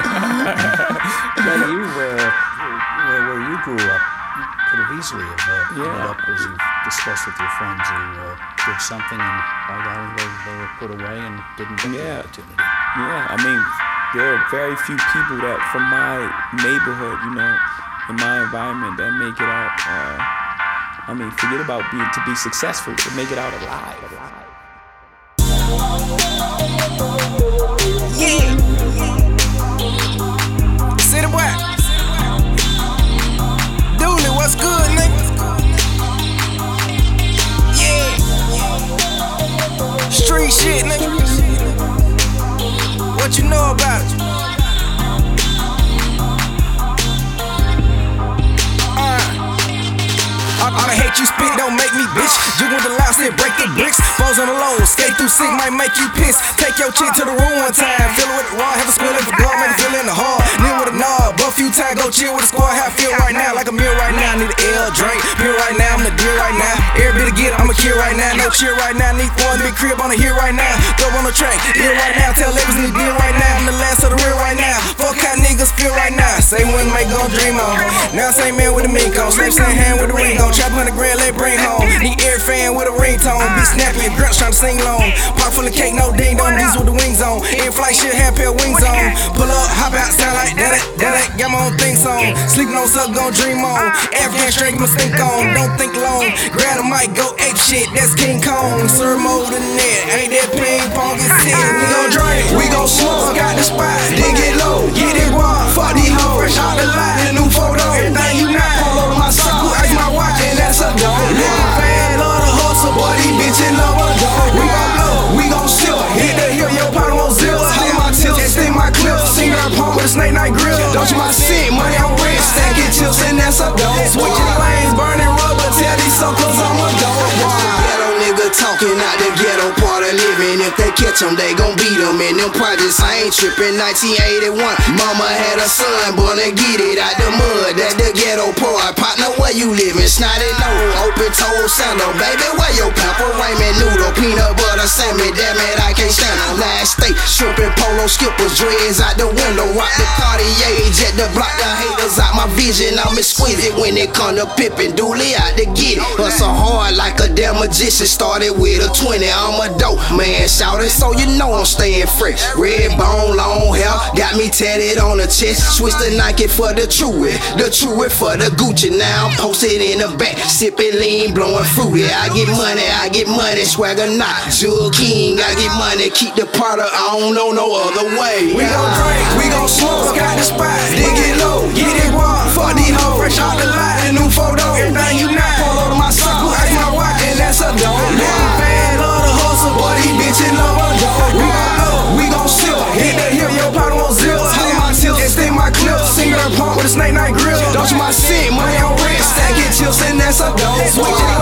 But you, uh, where, where you grew up, you could have easily have uh, ended Yeah. up, as you've discussed with your friends, who uh, did something and by golly, they, they were put away and didn't get the Yeah. opportunity. Yeah, I mean, there are very few people that from my neighborhood, you know, in my environment that make it out. Uh, I mean, forget about being to be successful, to make it out alive. alive. Shit, nigga. What you know about it? Uh. All all the hate you spit don't make me bitch. You want the loud still break the bricks. Balls on the low, skate through sick might make you piss. Take your chick to the room one time. Fill it with the raw, have a spill in for blood, make it feel in the hard. Kneel with a knob, a few times go chill with the squad. How I feel right now, like a meal right now. Need an L drink, to get, I'm a kill right now. No cheer right now. Need one big crib on the here right now. Throw on the track, here right now. Tell labels need deal right now. I'm the last of the real right now. Fuck how niggas feel right now. Same one make gon' dream on. Now same man with a mink on. Same same hand with a ring on. Trap on the grand, let bring home. Need air fan with a ringtone. Be snappy and grunts trying to sing long. Pot full of cake, no ding dong. These with the wings on. In flight shit, have pair wings on. Pull up, Thing song. Sleeping on suck, gon' dream on. African straight, stink on. Don't think long. Grab a mic, go ape shit. That's King Kong. Serve more than that. Ain't that ping pong? It's it. We gon' drink, we gon' smoke. Got the spot. Dig it low, get it raw. Fuck these hoes, fresh out the line. New photo, everything you not. Polo to my sock, ice my watch, and that's a dog. Living fan, love the hustle, boy. These bitches love a dog. We gon' blow, we gon' seal. Hit the hill, your partner won't zip. Hold my tilt, extend my clip. Sing her pump with snake night grill. You mind sit, money on wrist. Stack it chips, and that's a dog. Switching lanes, burning rubber. Tell these suckers I'm a dog. Ghetto nigga talking out the ghetto part. If they catch them, they gon' beat them. In them projects, I ain't tripping. 1981, mama had a son, born to get it out the mud. That the ghetto part. Partner, where you livin'? Snotty nose, open toe sandal. Baby, where your pepper? Ramen noodle, peanut butter salmon. Damn it, I can't stand them. Last state, shrimp and polo skippers, dreads out the window. Rock the Cartier, jet the block the haters out my vision. I'm exquisite when it come to pippin'. Duli out to get it. Hustle hard like a magician. Started with a 20, I'm a dope man. Shout it so you know I'm staying fresh. Red bone, long hair, got me tatted on the chest. Switch the Nike for the Truett, the Truett for the Gucci. Now I'm posted in the back, sipping lean, blowing fruity. I get money, I get money, swagger not. Jewel King, I get money, keep the product. I don't know no other way. We gon' drink, we gon' smoke, with a snake night grill. Don't you mind sit, money on wrist. Stack it chips, and that's a dog. Switching lanes,